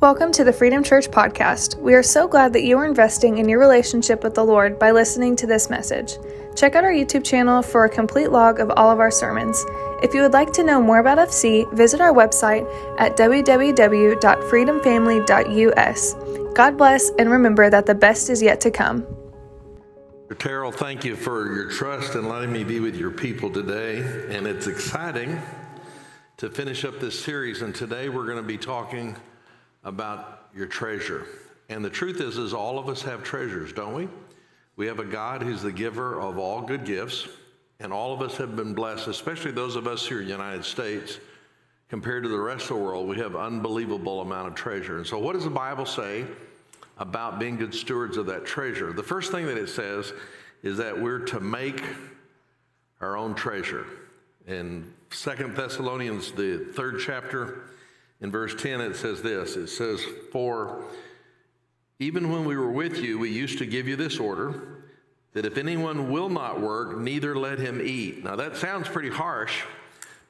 Welcome to the Freedom Church podcast. We are so glad that you are investing in your relationship with the Lord by listening to this message. Check out our YouTube channel for a complete log of all of our sermons. If you would like to know more about FC, visit our website at www.freedomfamily.us. God bless, and remember that the best is yet to come. Terrell, thank you for your trust and letting me be with your people today. And it's exciting to finish up this series. And today we're going to be talking about your treasure. And the truth is, is all of us have treasures, don't we? We have a God who's the giver of all good gifts, and all of us have been blessed, especially those of us here in the United States. Compared to the rest of the world, we have unbelievable amount of treasure. And so, what does the Bible say about being good stewards of that treasure? The first thing that it says is that we're to make our own treasure. In Second Thessalonians, the third chapter, in verse 10, it says this it says, For even when we were with you, we used to give you this order that if anyone will not work, neither let him eat. Now, that sounds pretty harsh,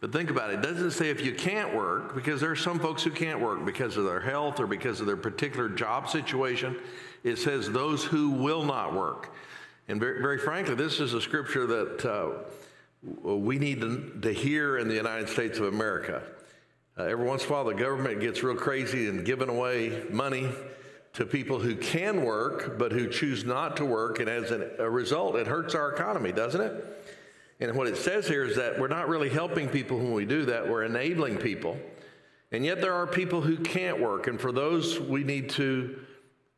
but think about it. It doesn't say if you can't work, because there are some folks who can't work because of their health or because of their particular job situation. It says those who will not work. And very, very frankly, this is a scripture that uh, we need to, to hear in the United States of America. Uh, every once in a while, the government gets real crazy and giving away money to people who can work but who choose not to work, and as an, a result, it hurts our economy, doesn't it? And what it says here is that we're not really helping people when we do that, we're enabling people. And yet there are people who can't work, and for those, we need to,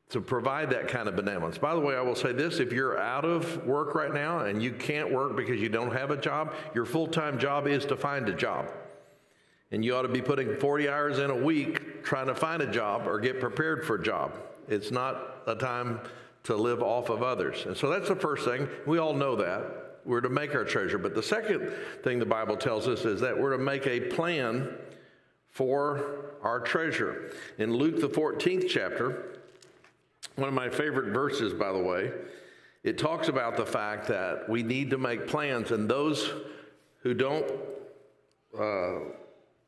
to provide that kind of benevolence. By the way, I will say this if you're out of work right now and you can't work because you don't have a job, your full time job is to find a job. And you ought to be putting 40 hours in a week trying to find a job or get prepared for a job. It's not a time to live off of others. And so that's the first thing. We all know that. We're to make our treasure. But the second thing the Bible tells us is that we're to make a plan for our treasure. In Luke, the 14th chapter, one of my favorite verses, by the way, it talks about the fact that we need to make plans, and those who don't uh,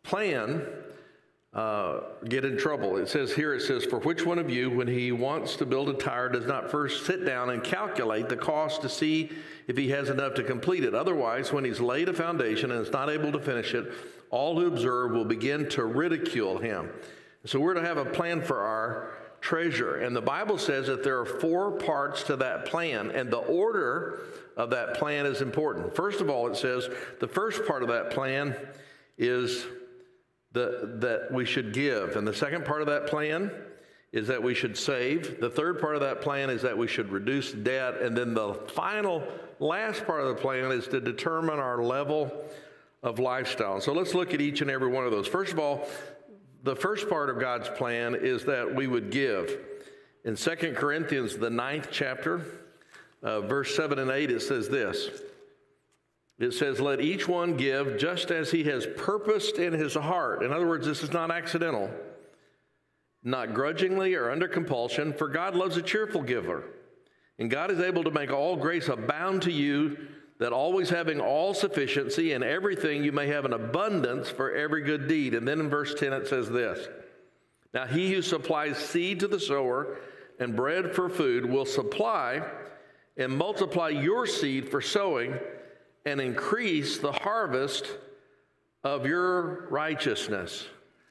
plan uh, get in trouble. It says here, it says, For which one of you, when he wants to build a tower, does not first sit down and calculate the cost to see if he has enough to complete it? Otherwise, when he's laid a foundation and is not able to finish it, all who observe will begin to ridicule him. So we're to have a plan for our treasure. And the Bible says that there are four parts to that plan, and the order of that plan is important. First of all, it says the first part of that plan is the, that we should give. And the second part of that plan is that we should save. The third part of that plan is that we should reduce debt. And then the final, last part of the plan is to determine our level of lifestyle. So let's look at each and every one of those. First of all, the first part of God's plan is that we would give. In Second Corinthians, the ninth chapter, uh, verse 7 and 8, it says this it says, Let each one give just as he has purposed in his heart. In other words, this is not accidental, not grudgingly or under compulsion, for God loves a cheerful giver. And God is able to make all grace abound to you, that always having all sufficiency in everything, you may have an abundance for every good deed. And then in verse 10, it says this Now he who supplies seed to the sower and bread for food will supply and multiply your seed for sowing and increase the harvest of your righteousness.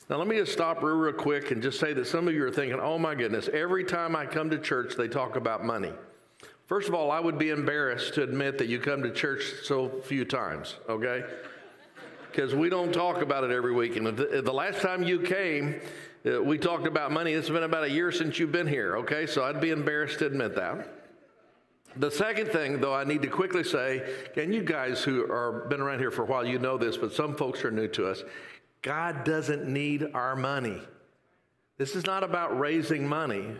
Now, let me just stop real, real quick and just say that some of you are thinking, oh my goodness, every time I come to church, they talk about money. First of all, I would be embarrassed to admit that you come to church so few times, okay? Because we don't talk about it every week. And the, the last time you came, uh, we talked about money. It's been about a year since you've been here, okay? So I'd be embarrassed to admit that. The second thing, though, I need to quickly say, and you guys who are been around here for a while, you know this, but some folks are new to us. God doesn't need our money. This is not about raising money.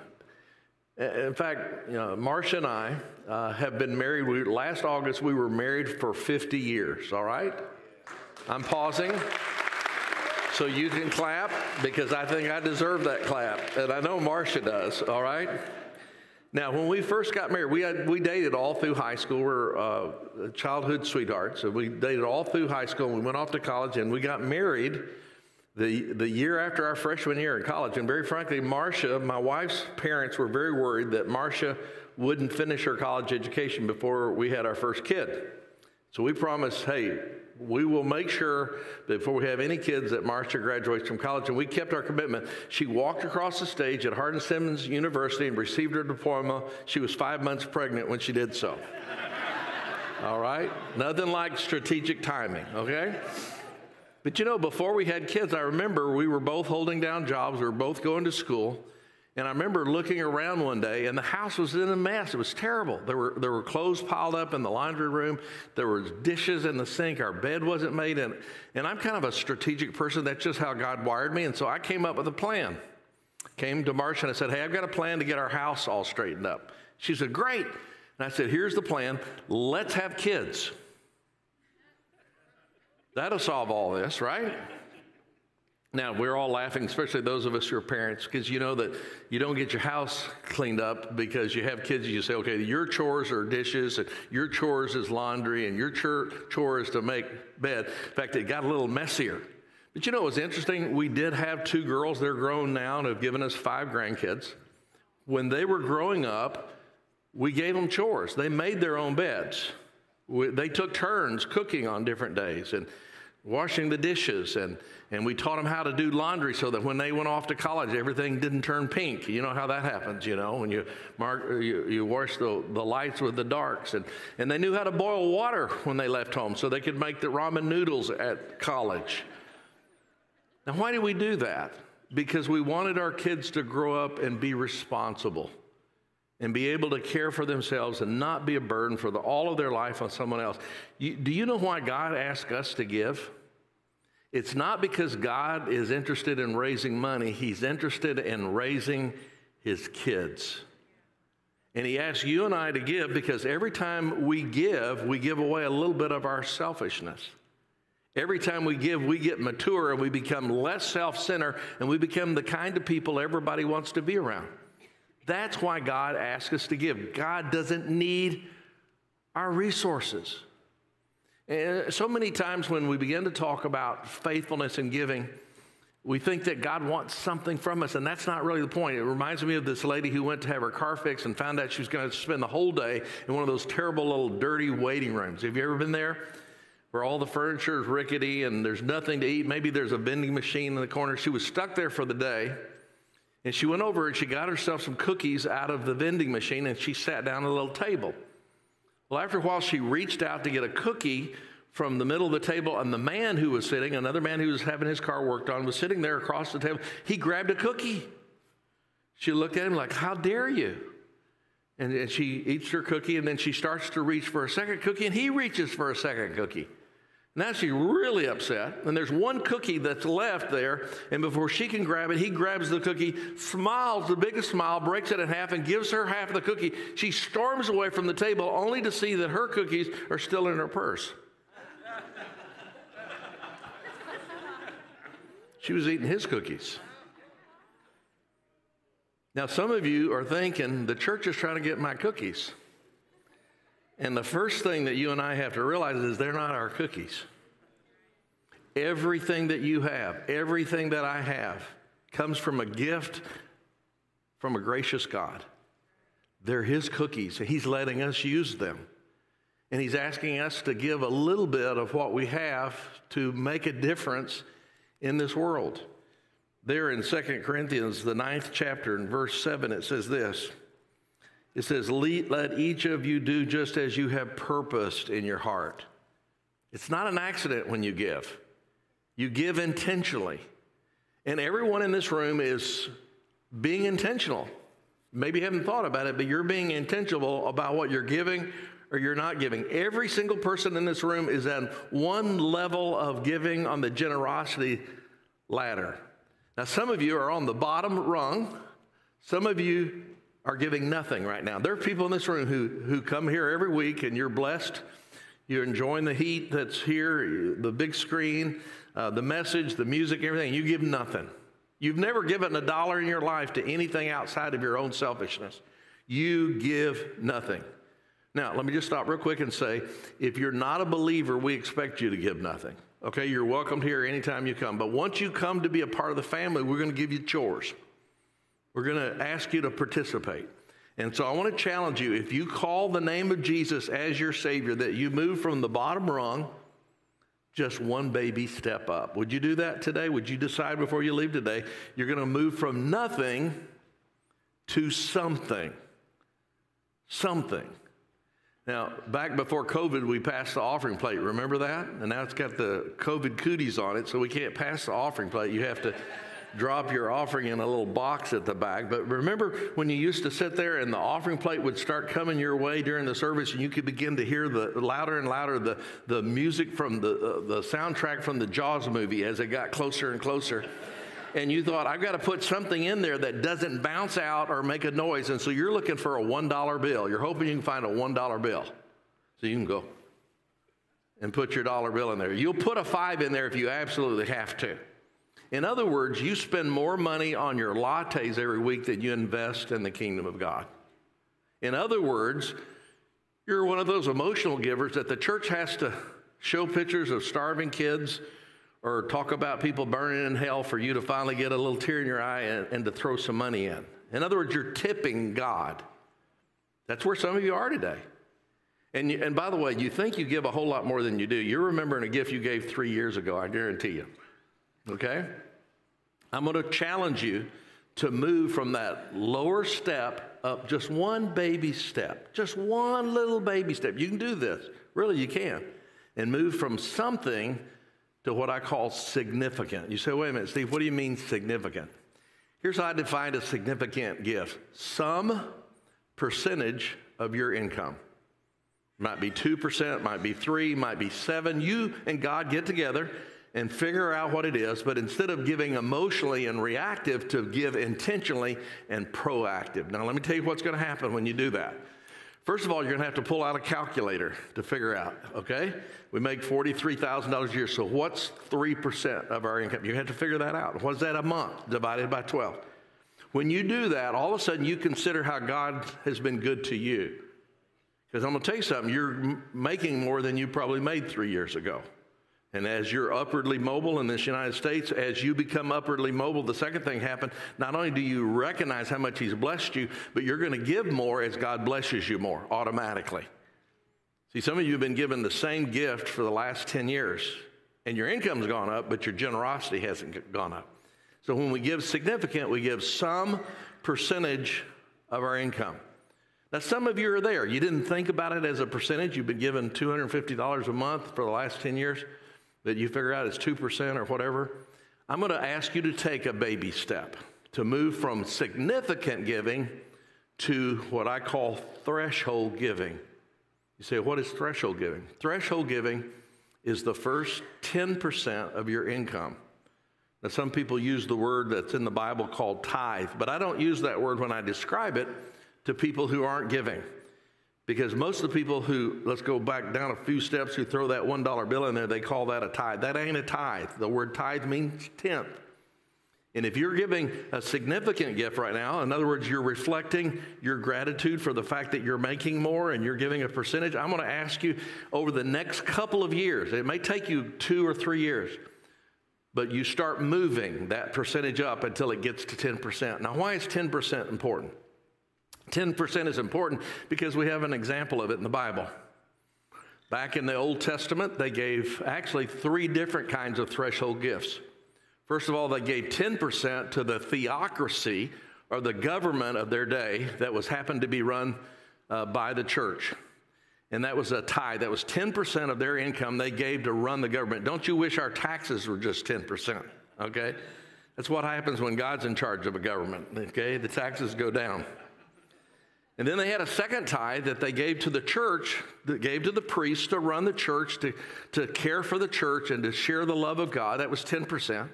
In fact, you know, Marcia and I uh, have been married. We, last August, we were married for 50 years, all right? I'm pausing so you can clap because I think I deserve that clap. And I know Marcia does, all right? Now, when we first got married, we, had, we dated all through high school. We're uh, childhood sweethearts. We dated all through high school. We went off to college and we got married the, the year after our freshman year in college. And very frankly, Marcia, my wife's parents were very worried that Marcia wouldn't finish her college education before we had our first kid. So we promised, hey, we will make sure before we have any kids that Marcia graduates from college, and we kept our commitment. She walked across the stage at Hardin Simmons University and received her diploma. She was five months pregnant when she did so. All right? Nothing like strategic timing, okay? But you know, before we had kids, I remember we were both holding down jobs, we were both going to school. And I remember looking around one day, and the house was in a mess. It was terrible. There were, there were clothes piled up in the laundry room. There were dishes in the sink. Our bed wasn't made. And, and I'm kind of a strategic person. That's just how God wired me. And so I came up with a plan. Came to Marcia and I said, Hey, I've got a plan to get our house all straightened up. She said, Great. And I said, Here's the plan. Let's have kids. That'll solve all this, right? Now, we're all laughing, especially those of us who are parents, because you know that you don't get your house cleaned up because you have kids. You say, okay, your chores are dishes, and your chores is laundry, and your chore is to make bed. In fact, it got a little messier. But you know what's interesting? We did have two girls. They're grown now and have given us five grandkids. When they were growing up, we gave them chores. They made their own beds. We, they took turns cooking on different days and washing the dishes and and we taught them how to do laundry so that when they went off to college, everything didn't turn pink. You know how that happens, you know, when you, mark, you, you wash the, the lights with the darks. And, and they knew how to boil water when they left home so they could make the ramen noodles at college. Now, why did we do that? Because we wanted our kids to grow up and be responsible and be able to care for themselves and not be a burden for the, all of their life on someone else. You, do you know why God asked us to give? It's not because God is interested in raising money, He's interested in raising His kids. And He asks you and I to give because every time we give, we give away a little bit of our selfishness. Every time we give, we get mature and we become less self centered and we become the kind of people everybody wants to be around. That's why God asks us to give. God doesn't need our resources. And so many times when we begin to talk about faithfulness and giving, we think that God wants something from us, and that's not really the point. It reminds me of this lady who went to have her car fixed and found out she was going to spend the whole day in one of those terrible little dirty waiting rooms. Have you ever been there? Where all the furniture is rickety and there's nothing to eat. Maybe there's a vending machine in the corner. She was stuck there for the day. And she went over and she got herself some cookies out of the vending machine and she sat down at a little table. Well, after a while, she reached out to get a cookie from the middle of the table, and the man who was sitting, another man who was having his car worked on, was sitting there across the table. He grabbed a cookie. She looked at him like, How dare you? And, and she eats her cookie, and then she starts to reach for a second cookie, and he reaches for a second cookie. Now she's really upset, and there's one cookie that's left there, and before she can grab it, he grabs the cookie, smiles the biggest smile, breaks it in half, and gives her half of the cookie. She storms away from the table only to see that her cookies are still in her purse. she was eating his cookies. Now, some of you are thinking the church is trying to get my cookies. And the first thing that you and I have to realize is they're not our cookies. Everything that you have, everything that I have, comes from a gift from a gracious God. They're His cookies, and He's letting us use them. And He's asking us to give a little bit of what we have to make a difference in this world. There in 2 Corinthians, the ninth chapter, in verse 7, it says this it says, Let each of you do just as you have purposed in your heart. It's not an accident when you give, you give intentionally. And everyone in this room is being intentional. Maybe you haven't thought about it, but you're being intentional about what you're giving or you're not giving. Every single person in this room is at one level of giving on the generosity ladder. Now, some of you are on the bottom rung. Some of you are giving nothing right now. There are people in this room who, who come here every week and you're blessed. You're enjoying the heat that's here, the big screen, uh, the message, the music, everything. You give nothing. You've never given a dollar in your life to anything outside of your own selfishness. You give nothing. Now, let me just stop real quick and say if you're not a believer, we expect you to give nothing. Okay, you're welcome here anytime you come. But once you come to be a part of the family, we're going to give you chores. We're going to ask you to participate. And so I want to challenge you if you call the name of Jesus as your Savior, that you move from the bottom rung just one baby step up. Would you do that today? Would you decide before you leave today you're going to move from nothing to something? Something. Now, back before COVID, we passed the offering plate. Remember that? And now it's got the COVID cooties on it, so we can't pass the offering plate. You have to drop your offering in a little box at the back. But remember when you used to sit there and the offering plate would start coming your way during the service and you could begin to hear the louder and louder the, the music from the, uh, the soundtrack from the Jaws movie as it got closer and closer. And you thought, I've got to put something in there that doesn't bounce out or make a noise. And so you're looking for a $1 bill. You're hoping you can find a $1 bill. So you can go and put your dollar bill in there. You'll put a five in there if you absolutely have to. In other words, you spend more money on your lattes every week than you invest in the kingdom of God. In other words, you're one of those emotional givers that the church has to show pictures of starving kids or talk about people burning in hell for you to finally get a little tear in your eye and, and to throw some money in. In other words, you're tipping God. That's where some of you are today. And, you, and by the way, you think you give a whole lot more than you do. You're remembering a gift you gave three years ago, I guarantee you. Okay? I'm going to challenge you to move from that lower step up just one baby step, just one little baby step. You can do this. Really, you can. And move from something to what I call significant. You say, wait a minute, Steve, what do you mean significant? Here's how I define a significant gift some percentage of your income. Might be 2%, might be 3, might be 7. You and God get together and figure out what it is, but instead of giving emotionally and reactive, to give intentionally and proactive. Now, let me tell you what's going to happen when you do that. First of all, you're going to have to pull out a calculator to figure out, okay? We make $43,000 a year, so what's 3% of our income? You have to figure that out. What's that a month divided by 12? When you do that, all of a sudden you consider how God has been good to you. Because I'm going to tell you something, you're making more than you probably made three years ago. And as you're upwardly mobile in this United States, as you become upwardly mobile, the second thing happened, not only do you recognize how much He's blessed you, but you're going to give more as God blesses you more automatically. See, some of you have been given the same gift for the last 10 years, and your income's gone up, but your generosity hasn't gone up. So when we give significant, we give some percentage of our income. Now, some of you are there. You didn't think about it as a percentage. You've been given $250 a month for the last 10 years that you figure out is 2% or whatever, I'm going to ask you to take a baby step to move from significant giving to what I call threshold giving. You say, what is threshold giving? Threshold giving is the first 10% of your income. Now, some people use the word that's in the Bible called tithe, but I don't use that word when I describe it to people who aren't giving. Because most of the people who, let's go back down a few steps, who throw that $1 bill in there, they call that a tithe. That ain't a tithe. The word tithe means tenth. And if you're giving a significant gift right now, in other words, you're reflecting your gratitude for the fact that you're making more and you're giving a percentage, I'm going to ask you over the next couple of years, it may take you two or three years, but you start moving that percentage up until it gets to 10%. Now, why is 10% important? 10% is important because we have an example of it in the Bible. Back in the Old Testament, they gave actually three different kinds of threshold gifts. First of all, they gave 10% to the theocracy or the government of their day that was happened to be run uh, by the church. And that was a tithe. That was 10% of their income they gave to run the government. Don't you wish our taxes were just 10%? Okay? That's what happens when God's in charge of a government. Okay? The taxes go down. And then they had a second tithe that they gave to the church, that gave to the priests to run the church, to, to care for the church, and to share the love of God. That was 10%.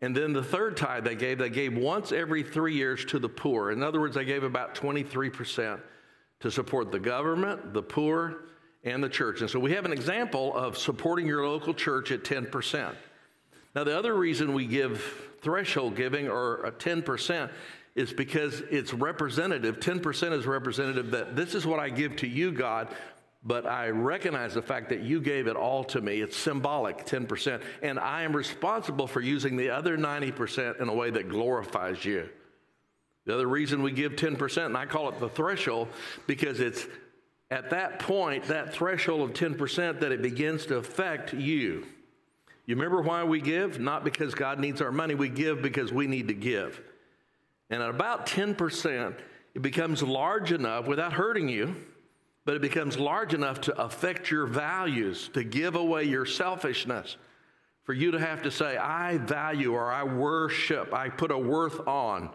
And then the third tithe they gave, they gave once every three years to the poor. In other words, they gave about 23% to support the government, the poor, and the church. And so we have an example of supporting your local church at 10%. Now, the other reason we give threshold giving or 10% is because it's representative. 10% is representative that this is what I give to you, God, but I recognize the fact that you gave it all to me. It's symbolic, 10%. And I am responsible for using the other 90% in a way that glorifies you. The other reason we give 10%, and I call it the threshold, because it's at that point, that threshold of 10%, that it begins to affect you. You remember why we give? Not because God needs our money, we give because we need to give. And at about 10%, it becomes large enough without hurting you but it becomes large enough to affect your values, to give away your selfishness, for you to have to say, I value or I worship, I put a worth on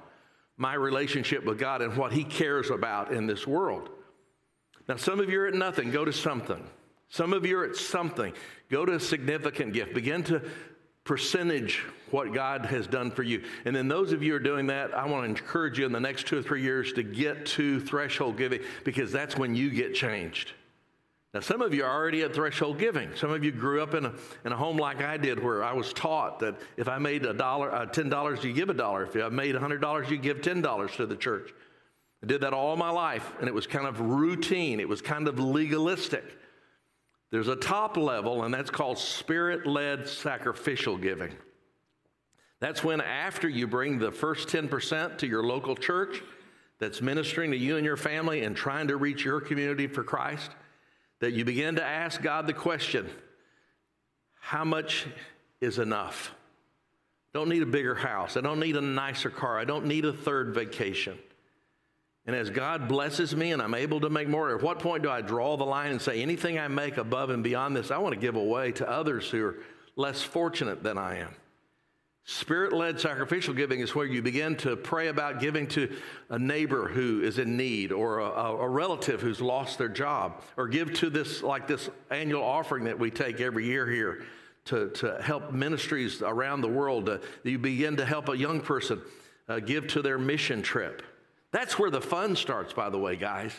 my relationship with God and what He cares about in this world. Now, some of you are at nothing, go to something. Some of you are at something, go to a significant gift. Begin to percentage what God has done for you. And then those of you are doing that, I want to encourage you in the next two or three years to get to threshold giving because that's when you get changed. Now, some of you are already at threshold giving. Some of you grew up in a, in a home like I did where I was taught that if I made a dollar, uh, $10, you give a dollar. If I made $100, you give $10 to the church. I did that all my life, and it was kind of routine. It was kind of legalistic. There's a top level, and that's called spirit led sacrificial giving. That's when, after you bring the first 10% to your local church that's ministering to you and your family and trying to reach your community for Christ, that you begin to ask God the question how much is enough? Don't need a bigger house. I don't need a nicer car. I don't need a third vacation. And as God blesses me and I'm able to make more, at what point do I draw the line and say, anything I make above and beyond this, I want to give away to others who are less fortunate than I am? Spirit led sacrificial giving is where you begin to pray about giving to a neighbor who is in need or a, a, relative who's lost their job, or give to this, like this annual offering that we take every year here to, to help ministries around the world. Uh, you begin to help a young person uh, give to their mission trip. That's where the fun starts, by the way, guys.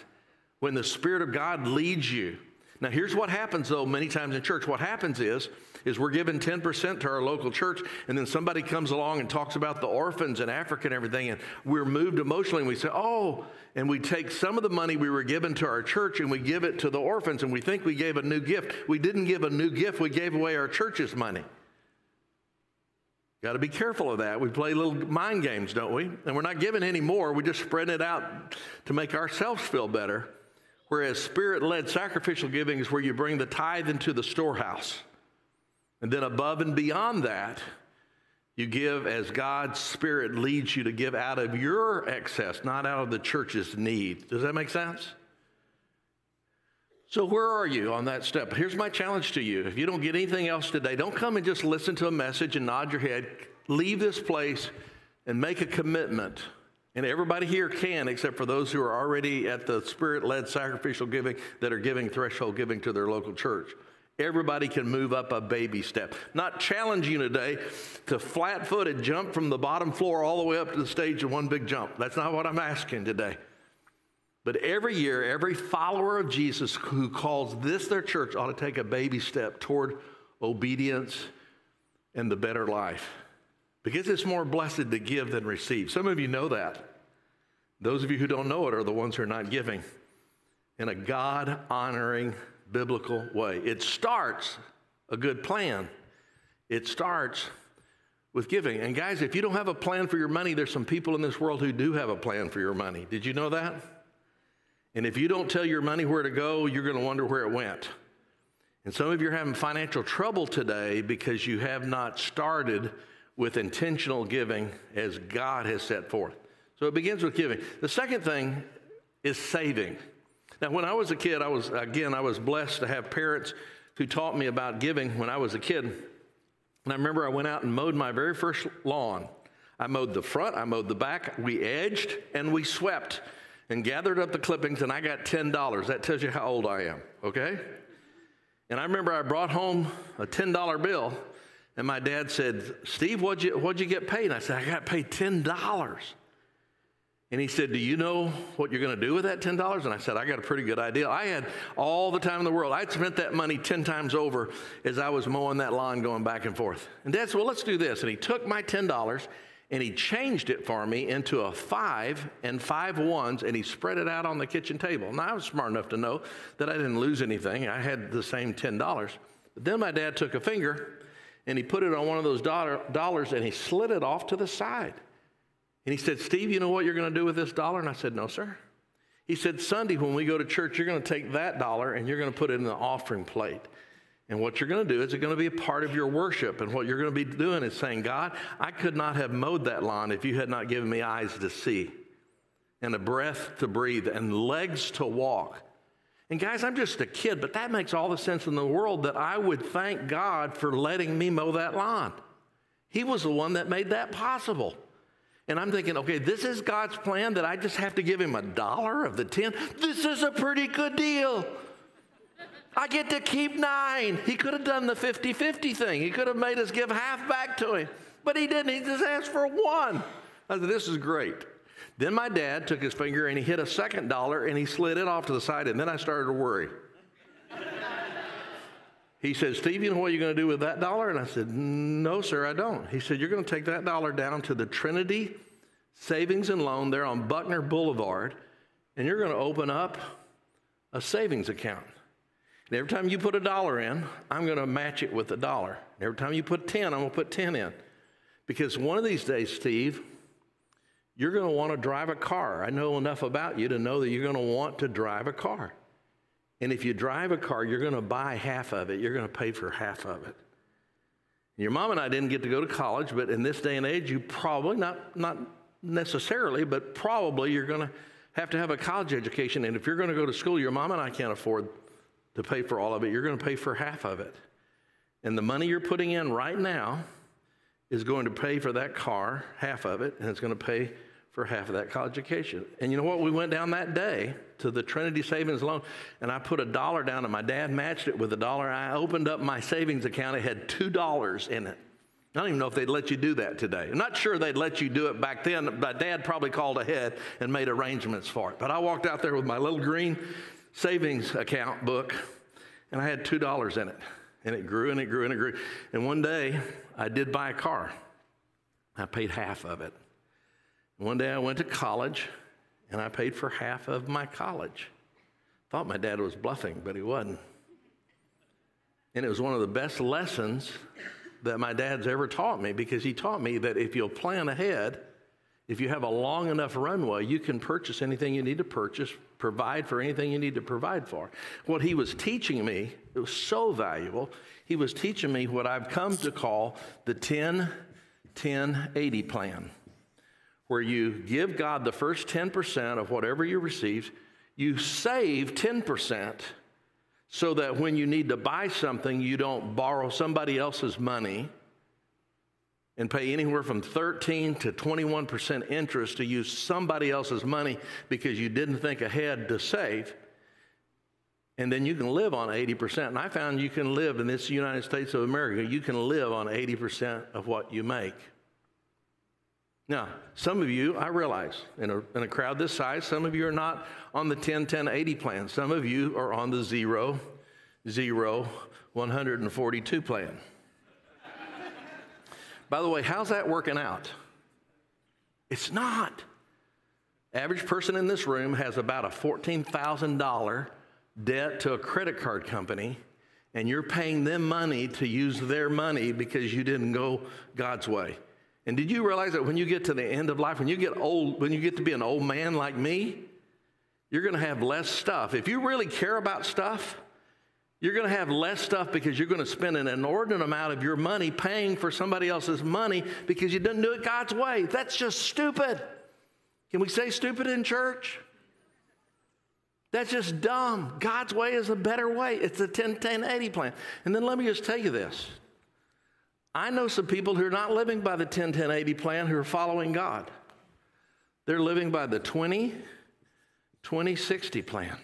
When the Spirit of God leads you. Now, here's what happens, though, many times in church. What happens is, is we're giving 10% to our local church, and then somebody comes along and talks about the orphans in Africa and everything, and we're moved emotionally, and we say, oh, and we take some of the money we were given to our church and we give it to the orphans, and we think we gave a new gift. We didn't give a new gift, we gave away our church's money. Got to be careful of that. We play little mind games, don't we? And we're not giving any more. We just spread it out to make ourselves feel better. Whereas spirit led sacrificial giving is where you bring the tithe into the storehouse. And then above and beyond that, you give as God's Spirit leads you to give out of your excess, not out of the church's need. Does that make sense? So, where are you on that step? Here's my challenge to you. If you don't get anything else today, don't come and just listen to a message and nod your head. Leave this place and make a commitment. And everybody here can, except for those who are already at the spirit led sacrificial giving that are giving threshold giving to their local church. Everybody can move up a baby step. Not challenging you today to flat footed jump from the bottom floor all the way up to the stage in one big jump. That's not what I'm asking today. But every year, every follower of Jesus who calls this their church ought to take a baby step toward obedience and the better life. Because it's more blessed to give than receive. Some of you know that. Those of you who don't know it are the ones who are not giving in a God honoring biblical way. It starts a good plan. It starts with giving. And guys, if you don't have a plan for your money, there's some people in this world who do have a plan for your money. Did you know that? And if you don't tell your money where to go, you're going to wonder where it went. And some of you are having financial trouble today because you have not started with intentional giving as God has set forth. So it begins with giving. The second thing is saving. Now, when I was a kid, I was, again, I was blessed to have parents who taught me about giving when I was a kid. And I remember I went out and mowed my very first lawn. I mowed the front, I mowed the back, we edged, and we swept and gathered up the clippings, and I got $10. That tells you how old I am, okay? And I remember I brought home a $10 bill, and my dad said, Steve, what'd you, what'd you get paid? And I said, I got paid $10. And he said, Do you know what you're going to do with that $10? And I said, I got a pretty good idea. I had all the time in the world. I'd spent that money 10 times over as I was mowing that lawn going back and forth. And dad said, Well, let's do this. And he took my $10 and he changed it for me into a five and five ones, and he spread it out on the kitchen table. Now, I was smart enough to know that I didn't lose anything. I had the same $10. But then my dad took a finger and he put it on one of those dollar, dollars and he slid it off to the side. And he said, Steve, you know what you're going to do with this dollar? And I said, No, sir. He said, Sunday, when we go to church, you're going to take that dollar and you're going to put it in the offering plate. And what you're going to do is it's going to be a part of your worship. And what you're going to be doing is saying, God, I could not have mowed that lawn if you had not given me eyes to see, and a breath to breathe, and legs to walk. And guys, I'm just a kid, but that makes all the sense in the world that I would thank God for letting me mow that lawn. He was the one that made that possible. And I'm thinking, okay, this is God's plan that I just have to give him a dollar of the 10. This is a pretty good deal. I get to keep nine. He could have done the 50 50 thing. He could have made us give half back to him, but he didn't. He just asked for one. I said, This is great. Then my dad took his finger and he hit a second dollar and he slid it off to the side, and then I started to worry. he said, Steve, you what you're going to do with that dollar? And I said, No, sir, I don't. He said, You're going to take that dollar down to the Trinity Savings and Loan there on Buckner Boulevard, and you're going to open up a savings account. And every time you put a dollar in, I'm going to match it with a dollar. And every time you put 10, I'm going to put 10 in. Because one of these days, Steve, you're going to want to drive a car. I know enough about you to know that you're going to want to drive a car. And if you drive a car, you're going to buy half of it, you're going to pay for half of it. Your mom and I didn't get to go to college, but in this day and age, you probably, not, not necessarily, but probably you're going to have to have a college education. And if you're going to go to school, your mom and I can't afford to pay for all of it. You're going to pay for half of it. And the money you're putting in right now is going to pay for that car, half of it, and it's going to pay for half of that college education. And you know what? We went down that day to the Trinity Savings Loan, and I put a dollar down, and my dad matched it with a dollar. I opened up my savings account, it had $2 in it. I don't even know if they'd let you do that today. I'm not sure they'd let you do it back then, but dad probably called ahead and made arrangements for it. But I walked out there with my little green savings account book, and I had $2 in it. And it grew and it grew and it grew. And one day, I did buy a car. I paid half of it. One day, I went to college, and I paid for half of my college. Thought my dad was bluffing, but he wasn't. And it was one of the best lessons that my dad's ever taught me because he taught me that if you'll plan ahead, if you have a long enough runway, you can purchase anything you need to purchase, provide for anything you need to provide for. What he was teaching me, it was so valuable. He was teaching me what I've come to call the 10 10 80 plan, where you give God the first 10% of whatever you receive, you save 10% so that when you need to buy something, you don't borrow somebody else's money and pay anywhere from 13 to 21% interest to use somebody else's money because you didn't think ahead to save. And then you can live on 80%. And I found you can live in this United States of America, you can live on 80% of what you make. Now, some of you, I realize, in a, in a crowd this size, some of you are not on the 10 10 80 plan. Some of you are on the 0 0 142 plan. By the way, how's that working out? It's not. Average person in this room has about a $14,000 debt to a credit card company, and you're paying them money to use their money because you didn't go God's way. And did you realize that when you get to the end of life, when you get old, when you get to be an old man like me, you're going to have less stuff. If you really care about stuff, you're going to have less stuff because you're going to spend an inordinate amount of your money paying for somebody else's money because you didn't do it God's way. That's just stupid. Can we say stupid in church? That's just dumb. God's way is a better way. It's the 10 10 80 plan. And then let me just tell you this I know some people who are not living by the 10 10 80 plan who are following God. They're living by the 20 20 60 plan.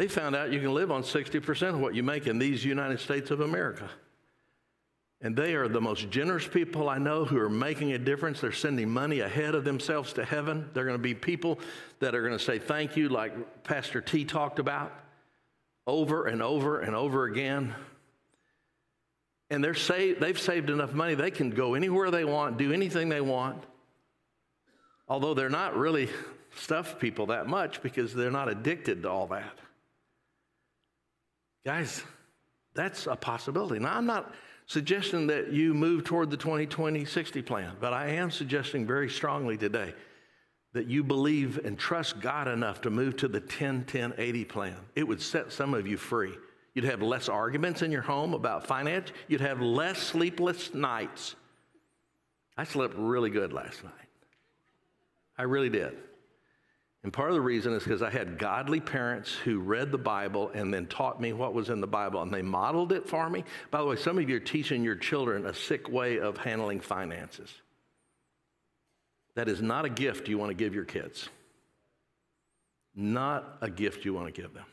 They found out you can live on 60% of what you make in these United States of America. And they are the most generous people I know who are making a difference. They're sending money ahead of themselves to heaven. They're going to be people that are going to say thank you, like Pastor T talked about, over and over and over again. and they're saved, they've saved enough money, they can go anywhere they want, do anything they want. Although they're not really stuffed people that much because they're not addicted to all that. Guys, that's a possibility. Now, I'm not suggesting that you move toward the 2020 60 plan, but I am suggesting very strongly today that you believe and trust God enough to move to the 10 10 80 plan. It would set some of you free. You'd have less arguments in your home about finance. You'd have less sleepless nights. I slept really good last night. I really did. And part of the reason is because I had godly parents who read the Bible and then taught me what was in the Bible, and they modeled it for me. By the way, some of you are teaching your children a sick way of handling finances. That is not a gift you want to give your kids. Not a gift you want to give them.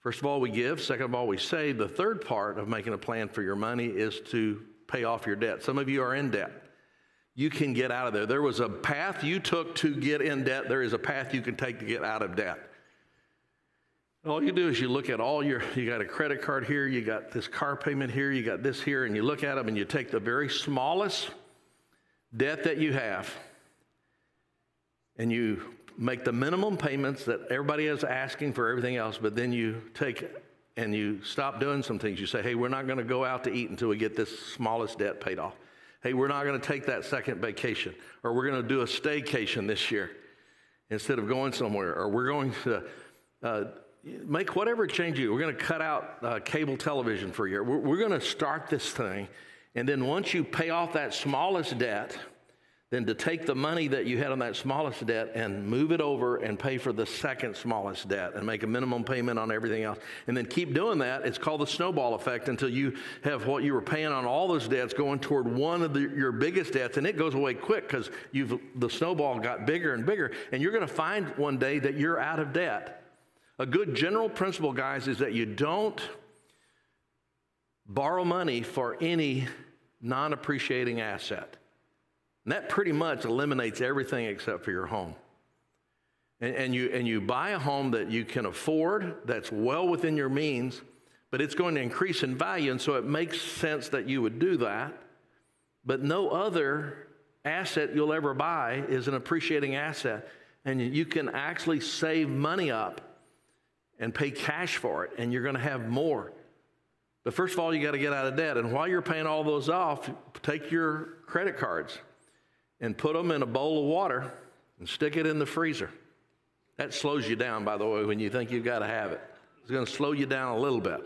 First of all, we give. Second of all, we save. The third part of making a plan for your money is to pay off your debt. Some of you are in debt. You can get out of there. There was a path you took to get in debt. There is a path you can take to get out of debt. All you do is you look at all your, you got a credit card here, you got this car payment here, you got this here, and you look at them and you take the very smallest debt that you have and you make the minimum payments that everybody is asking for everything else, but then you take and you stop doing some things. You say, hey, we're not going to go out to eat until we get this smallest debt paid off. Hey, we're not going to take that second vacation, or we're going to do a staycation this year instead of going somewhere, or we're going to uh, make whatever change you. We're going to cut out uh, cable television for a year. We're, we're going to start this thing, and then once you pay off that smallest debt, than to take the money that you had on that smallest debt and move it over and pay for the second smallest debt and make a minimum payment on everything else. And then keep doing that. It's called the snowball effect until you have what you were paying on all those debts going toward one of the, your biggest debts. And it goes away quick because you've the snowball got bigger and bigger. And you're going to find one day that you're out of debt. A good general principle, guys, is that you don't borrow money for any non appreciating asset. And that pretty much eliminates everything except for your home. And, and, you, and you buy a home that you can afford, that's well within your means, but it's going to increase in value. And so it makes sense that you would do that. But no other asset you'll ever buy is an appreciating asset. And you can actually save money up and pay cash for it, and you're going to have more. But first of all, you got to get out of debt. And while you're paying all those off, take your credit cards and put them in a bowl of water and stick it in the freezer. That slows you down, by the way, when you think you've got to have it. It's going to slow you down a little bit.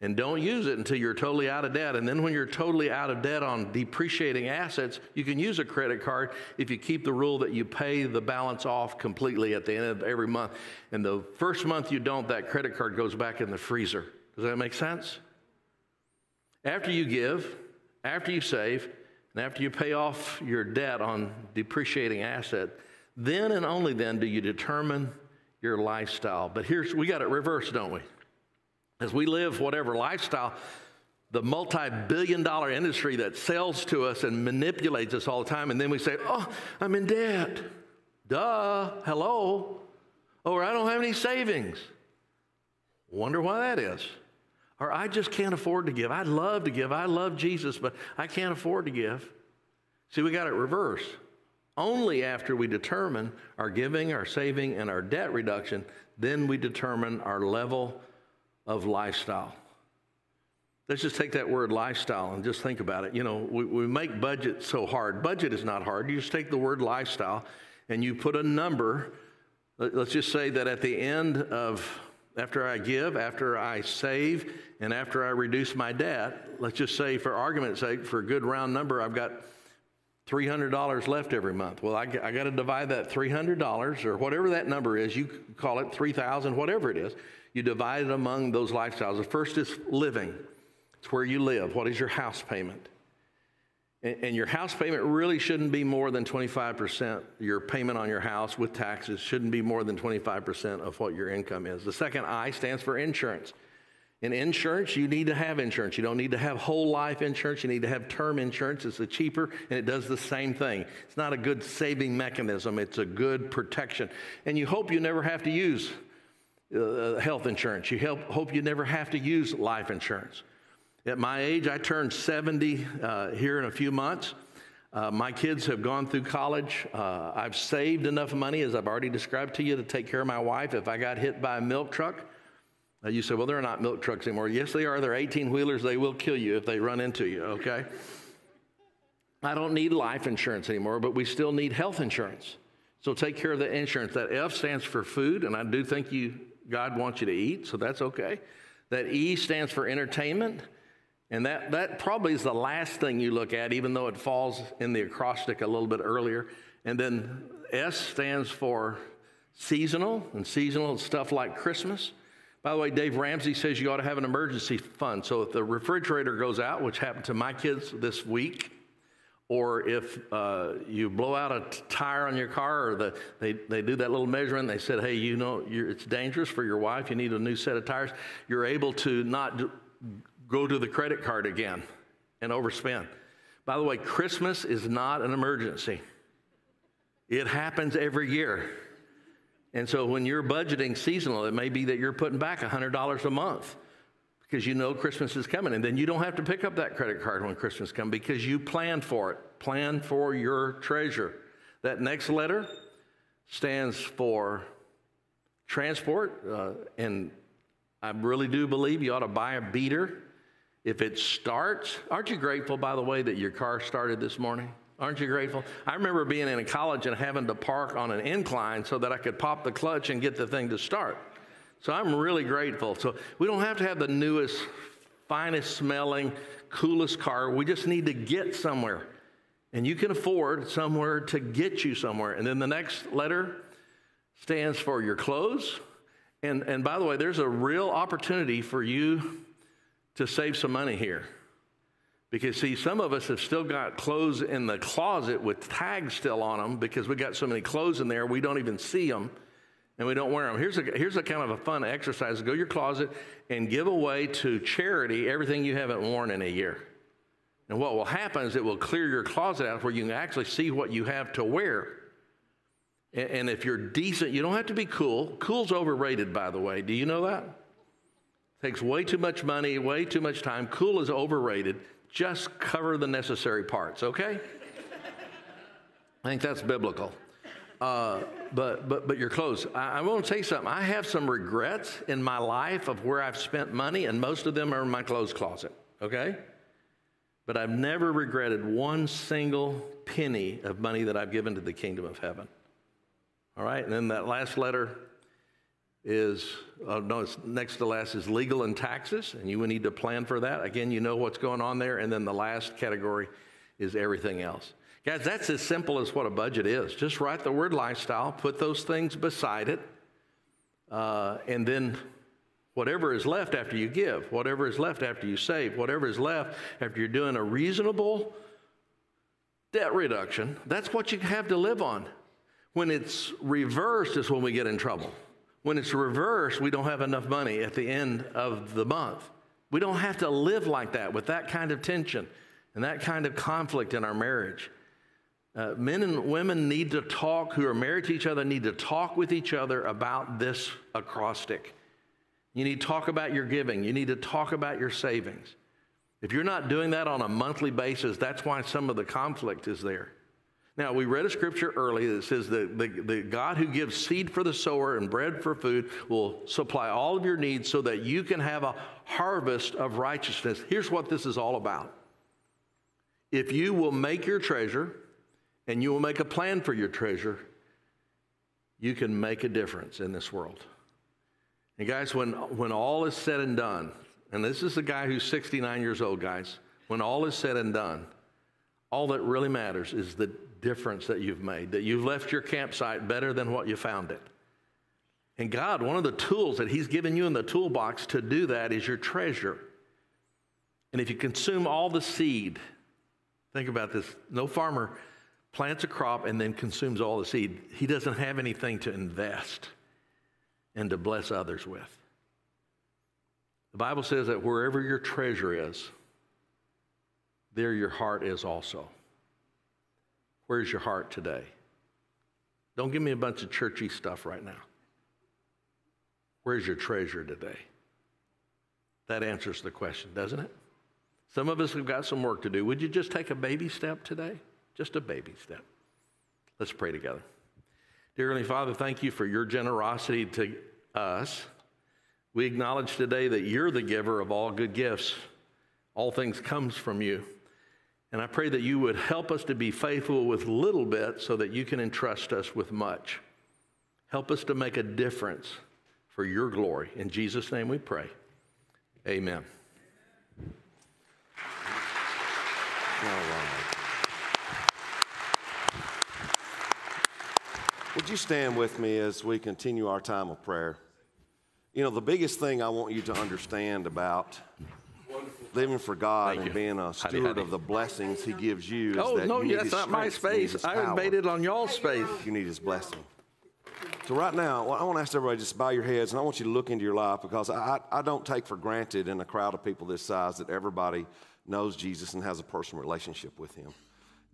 And don't use it until you're totally out of debt. And then when you're totally out of debt on depreciating assets, you can use a credit card if you keep the rule that you pay the balance off completely at the end of every month. And the first month you don't, that credit card goes back in the freezer. Does that make sense? After you give, after you save, and after you pay off your debt on depreciating asset, then and only then do you determine your lifestyle. But here's, we got it reversed, don't we? As we live whatever lifestyle, the multi billion dollar industry that sells to us and manipulates us all the time, and then we say, Oh, I'm in debt. Duh, hello. Or I don't have any savings. Wonder why that is. Or I just can't afford to give. I'd love to give. I love Jesus, but I can't afford to give. See, we got it reversed. Only after we determine our giving, our saving, and our debt reduction, then we determine our level of lifestyle. Let's just take that word lifestyle and just think about it. You know, we, we make budget so hard. Budget is not hard. You just take the word lifestyle and you put a number. Let's just say that at the end of after I give, after I save, and after I reduce my debt, let's just say, for argument's sake, for a good round number, I've got $300 left every month. Well, I, I got to divide that $300 or whatever that number is, you call it 3000 whatever it is, you divide it among those lifestyles. The first is living, it's where you live. What is your house payment? And your house payment really shouldn't be more than 25%. Your payment on your house with taxes shouldn't be more than 25% of what your income is. The second I stands for insurance. In insurance, you need to have insurance. You don't need to have whole life insurance. You need to have term insurance. It's cheaper and it does the same thing. It's not a good saving mechanism, it's a good protection. And you hope you never have to use uh, health insurance. You help, hope you never have to use life insurance. At my age, I turned 70 uh, here in a few months. Uh, my kids have gone through college. Uh, I've saved enough money, as I've already described to you, to take care of my wife if I got hit by a milk truck. Uh, you say, well, they're not milk trucks anymore. Yes, they are. They're 18 wheelers. They will kill you if they run into you, okay? I don't need life insurance anymore, but we still need health insurance. So take care of the insurance. That F stands for food, and I do think you God wants you to eat, so that's okay. That E stands for entertainment, and that, that probably is the last thing you look at, even though it falls in the acrostic a little bit earlier. And then S stands for seasonal, and seasonal stuff like Christmas. By the way, Dave Ramsey says you ought to have an emergency fund. So if the refrigerator goes out, which happened to my kids this week, or if uh, you blow out a tire on your car, or the, they, they do that little measurement, they said, hey, you know, it's dangerous for your wife, you need a new set of tires, you're able to not go to the credit card again and overspend. By the way, Christmas is not an emergency, it happens every year. And so when you're budgeting seasonal, it may be that you're putting back $100 a month because you know Christmas is coming. And then you don't have to pick up that credit card when Christmas comes because you planned for it. Plan for your treasure. That next letter stands for transport. Uh, and I really do believe you ought to buy a beater. If it starts, aren't you grateful, by the way, that your car started this morning? Aren't you grateful? I remember being in college and having to park on an incline so that I could pop the clutch and get the thing to start. So I'm really grateful. So we don't have to have the newest, finest smelling, coolest car. We just need to get somewhere. And you can afford somewhere to get you somewhere. And then the next letter stands for your clothes. And, and by the way, there's a real opportunity for you to save some money here. Because, see, some of us have still got clothes in the closet with tags still on them because we got so many clothes in there, we don't even see them and we don't wear them. Here's a, here's a kind of a fun exercise go your closet and give away to charity everything you haven't worn in a year. And what will happen is it will clear your closet out where you can actually see what you have to wear. And, and if you're decent, you don't have to be cool. Cool's overrated, by the way. Do you know that? Takes way too much money, way too much time. Cool is overrated. Just cover the necessary parts, okay? I think that's biblical. Uh, but, but, but your clothes. I, I want to say something. I have some regrets in my life of where I've spent money, and most of them are in my clothes closet, okay? But I've never regretted one single penny of money that I've given to the kingdom of heaven. All right, and then that last letter is, uh, no, next to last is legal and taxes, and you would need to plan for that. Again, you know what's going on there. And then the last category is everything else. Guys, that's as simple as what a budget is. Just write the word lifestyle, put those things beside it, uh, and then whatever is left after you give, whatever is left after you save, whatever is left after you're doing a reasonable debt reduction, that's what you have to live on. When it's reversed is when we get in trouble. When it's reversed, we don't have enough money at the end of the month. We don't have to live like that with that kind of tension and that kind of conflict in our marriage. Uh, men and women need to talk, who are married to each other, need to talk with each other about this acrostic. You need to talk about your giving, you need to talk about your savings. If you're not doing that on a monthly basis, that's why some of the conflict is there. Now, we read a scripture earlier that says that the, the God who gives seed for the sower and bread for food will supply all of your needs so that you can have a harvest of righteousness. Here's what this is all about. If you will make your treasure, and you will make a plan for your treasure, you can make a difference in this world. And guys, when, when all is said and done, and this is the guy who's 69 years old, guys, when all is said and done, all that really matters is the difference that you've made, that you've left your campsite better than what you found it. And God, one of the tools that He's given you in the toolbox to do that is your treasure. And if you consume all the seed, think about this no farmer plants a crop and then consumes all the seed, he doesn't have anything to invest and to bless others with. The Bible says that wherever your treasure is, there your heart is also. Where's your heart today? Don't give me a bunch of churchy stuff right now. Where's your treasure today? That answers the question, doesn't it? Some of us have got some work to do. Would you just take a baby step today? Just a baby step. Let's pray together. Dear Heavenly Father, thank you for your generosity to us. We acknowledge today that you're the giver of all good gifts. All things comes from you. And I pray that you would help us to be faithful with little bit so that you can entrust us with much. Help us to make a difference for your glory. In Jesus' name we pray. Amen. Would you stand with me as we continue our time of prayer? You know, the biggest thing I want you to understand about living for God and being a steward of the blessings He gives you is Oh, that no, you need that's not my strength, you need space. I invaded on y'all's space. You need His blessing. So right now, I want to ask everybody just bow your heads, and I want you to look into your life because I, I don't take for granted in a crowd of people this size that everybody knows Jesus and has a personal relationship with Him.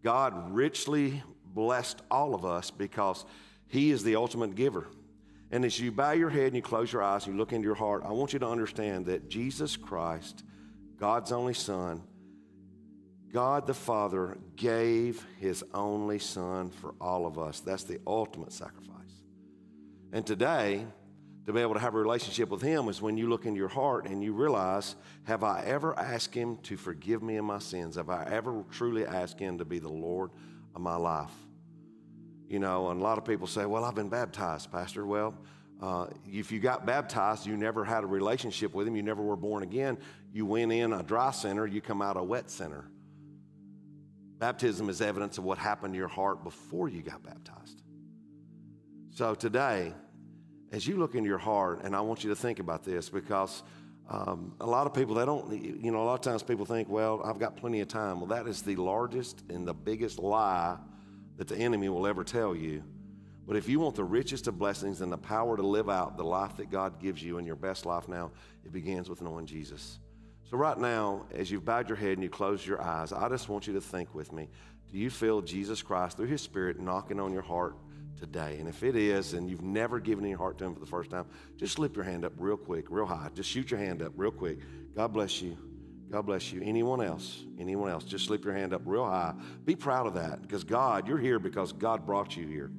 God richly blessed all of us because He is the ultimate giver. And as you bow your head and you close your eyes and you look into your heart, I want you to understand that Jesus Christ, God's only Son, God the Father gave His only Son for all of us. That's the ultimate sacrifice. And today, to be able to have a relationship with Him is when you look into your heart and you realize, have I ever asked Him to forgive me of my sins? Have I ever truly asked Him to be the Lord of my life? You know, and a lot of people say, well, I've been baptized, Pastor. Well, uh, if you got baptized, you never had a relationship with Him, you never were born again. You went in a dry center, you come out a wet center. Baptism is evidence of what happened to your heart before you got baptized. So today, as you look into your heart, and I want you to think about this because um, a lot of people, they don't, you know, a lot of times people think, well, I've got plenty of time. Well, that is the largest and the biggest lie that the enemy will ever tell you. But if you want the richest of blessings and the power to live out the life that God gives you in your best life now, it begins with knowing Jesus. So, right now, as you've bowed your head and you close your eyes, I just want you to think with me. Do you feel Jesus Christ through His Spirit knocking on your heart today? And if it is, and you've never given your heart to Him for the first time, just slip your hand up real quick, real high. Just shoot your hand up real quick. God bless you. God bless you. Anyone else? Anyone else? Just slip your hand up real high. Be proud of that because God, you're here because God brought you here.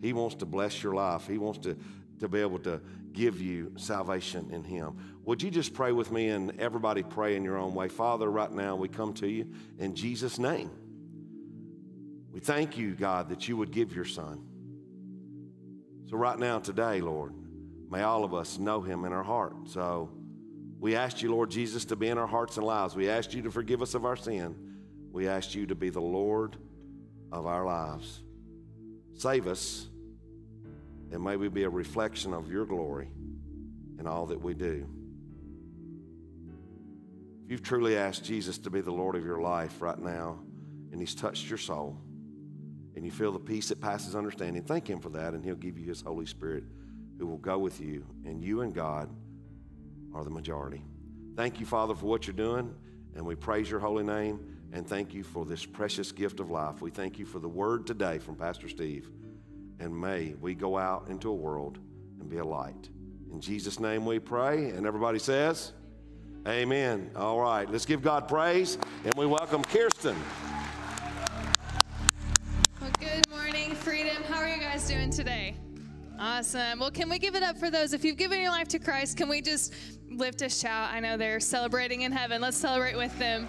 He wants to bless your life. He wants to, to be able to give you salvation in Him. Would you just pray with me and everybody pray in your own way? Father, right now we come to you in Jesus' name. We thank you, God, that you would give your Son. So, right now, today, Lord, may all of us know Him in our heart. So, we ask you, Lord Jesus, to be in our hearts and lives. We ask you to forgive us of our sin. We ask you to be the Lord of our lives. Save us, and may we be a reflection of your glory in all that we do. If you've truly asked Jesus to be the Lord of your life right now, and He's touched your soul, and you feel the peace that passes understanding, thank Him for that, and He'll give you His Holy Spirit who will go with you, and you and God are the majority. Thank you, Father, for what you're doing, and we praise your holy name, and thank you for this precious gift of life. We thank you for the word today from Pastor Steve, and may we go out into a world and be a light. In Jesus' name we pray, and everybody says, Amen. All right, let's give God praise, and we welcome Kirsten. Well, good morning, Freedom. How are you guys doing today? Awesome. Well, can we give it up for those? If you've given your life to Christ, can we just lift a shout? I know they're celebrating in heaven. Let's celebrate with them.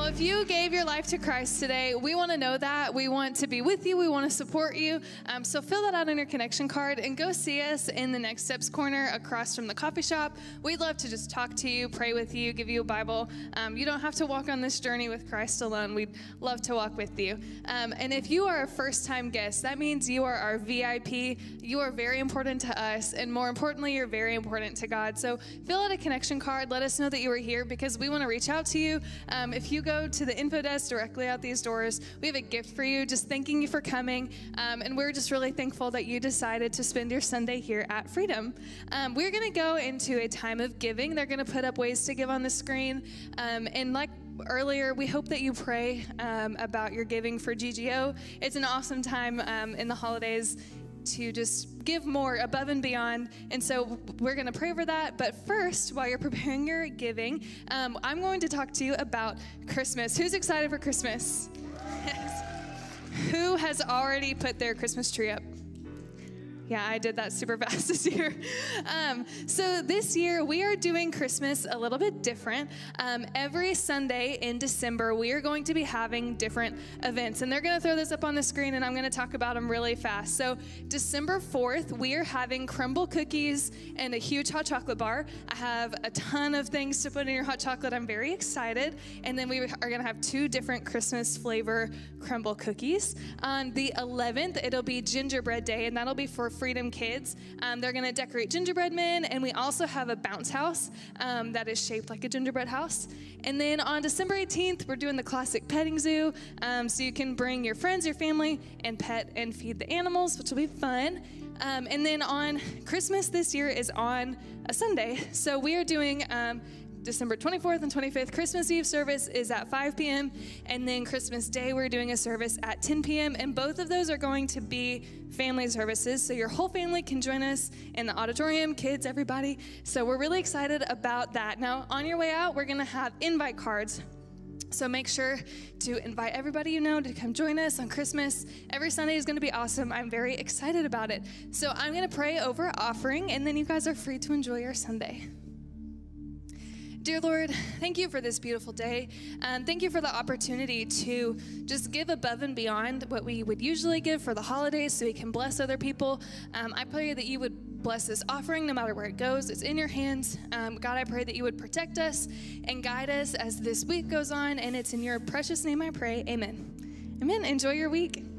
Well, if you gave your life to Christ today, we want to know that. We want to be with you. We want to support you. Um, so fill that out on your connection card and go see us in the Next Steps corner across from the coffee shop. We'd love to just talk to you, pray with you, give you a Bible. Um, you don't have to walk on this journey with Christ alone. We'd love to walk with you. Um, and if you are a first time guest, that means you are our VIP. You are very important to us. And more importantly, you're very important to God. So fill out a connection card. Let us know that you are here because we want to reach out to you. Um, if you go to the info desk directly out these doors, we have a gift for you, just thanking you for coming. Um, and we're just really thankful that you decided to spend your Sunday here at Freedom. Um, we're going to go into a time of giving. They're going to put up ways to give on the screen. Um, and like earlier, we hope that you pray um, about your giving for GGO. It's an awesome time um, in the holidays to just give more above and beyond. And so we're going to pray over that. But first, while you're preparing your giving, um, I'm going to talk to you about Christmas. Who's excited for Christmas? Who has already put their Christmas tree up? Yeah, I did that super fast this year. Um, so this year we are doing Christmas a little bit different. Um, every Sunday in December we are going to be having different events, and they're going to throw this up on the screen, and I'm going to talk about them really fast. So December 4th we are having Crumbl cookies and a huge hot chocolate bar. I have a ton of things to put in your hot chocolate. I'm very excited, and then we are going to have two different Christmas flavor Crumbl cookies. On the 11th it'll be gingerbread day, and that'll be for Freedom Kids. Um, they're going to decorate gingerbread men, and we also have a bounce house um, that is shaped like a gingerbread house. And then on December 18th, we're doing the classic petting zoo, um, so you can bring your friends, your family, and pet and feed the animals, which will be fun. Um, and then on Christmas this year is on a Sunday, so we are doing um, December 24th and 25th, Christmas Eve service is at 5 p.m. And then Christmas Day, we're doing a service at 10 p.m. And both of those are going to be family services. So your whole family can join us in the auditorium, kids, everybody. So we're really excited about that. Now, on your way out, we're going to have invite cards. So make sure to invite everybody you know to come join us on Christmas. Every Sunday is going to be awesome. I'm very excited about it. So I'm going to pray over offering, and then you guys are free to enjoy your Sunday. Dear Lord, thank you for this beautiful day. And thank you for the opportunity to just give above and beyond what we would usually give for the holidays so we can bless other people. Um, I pray that you would bless this offering no matter where it goes. It's in your hands. Um, God, I pray that you would protect us and guide us as this week goes on. And it's in your precious name I pray. Amen. Amen. Enjoy your week.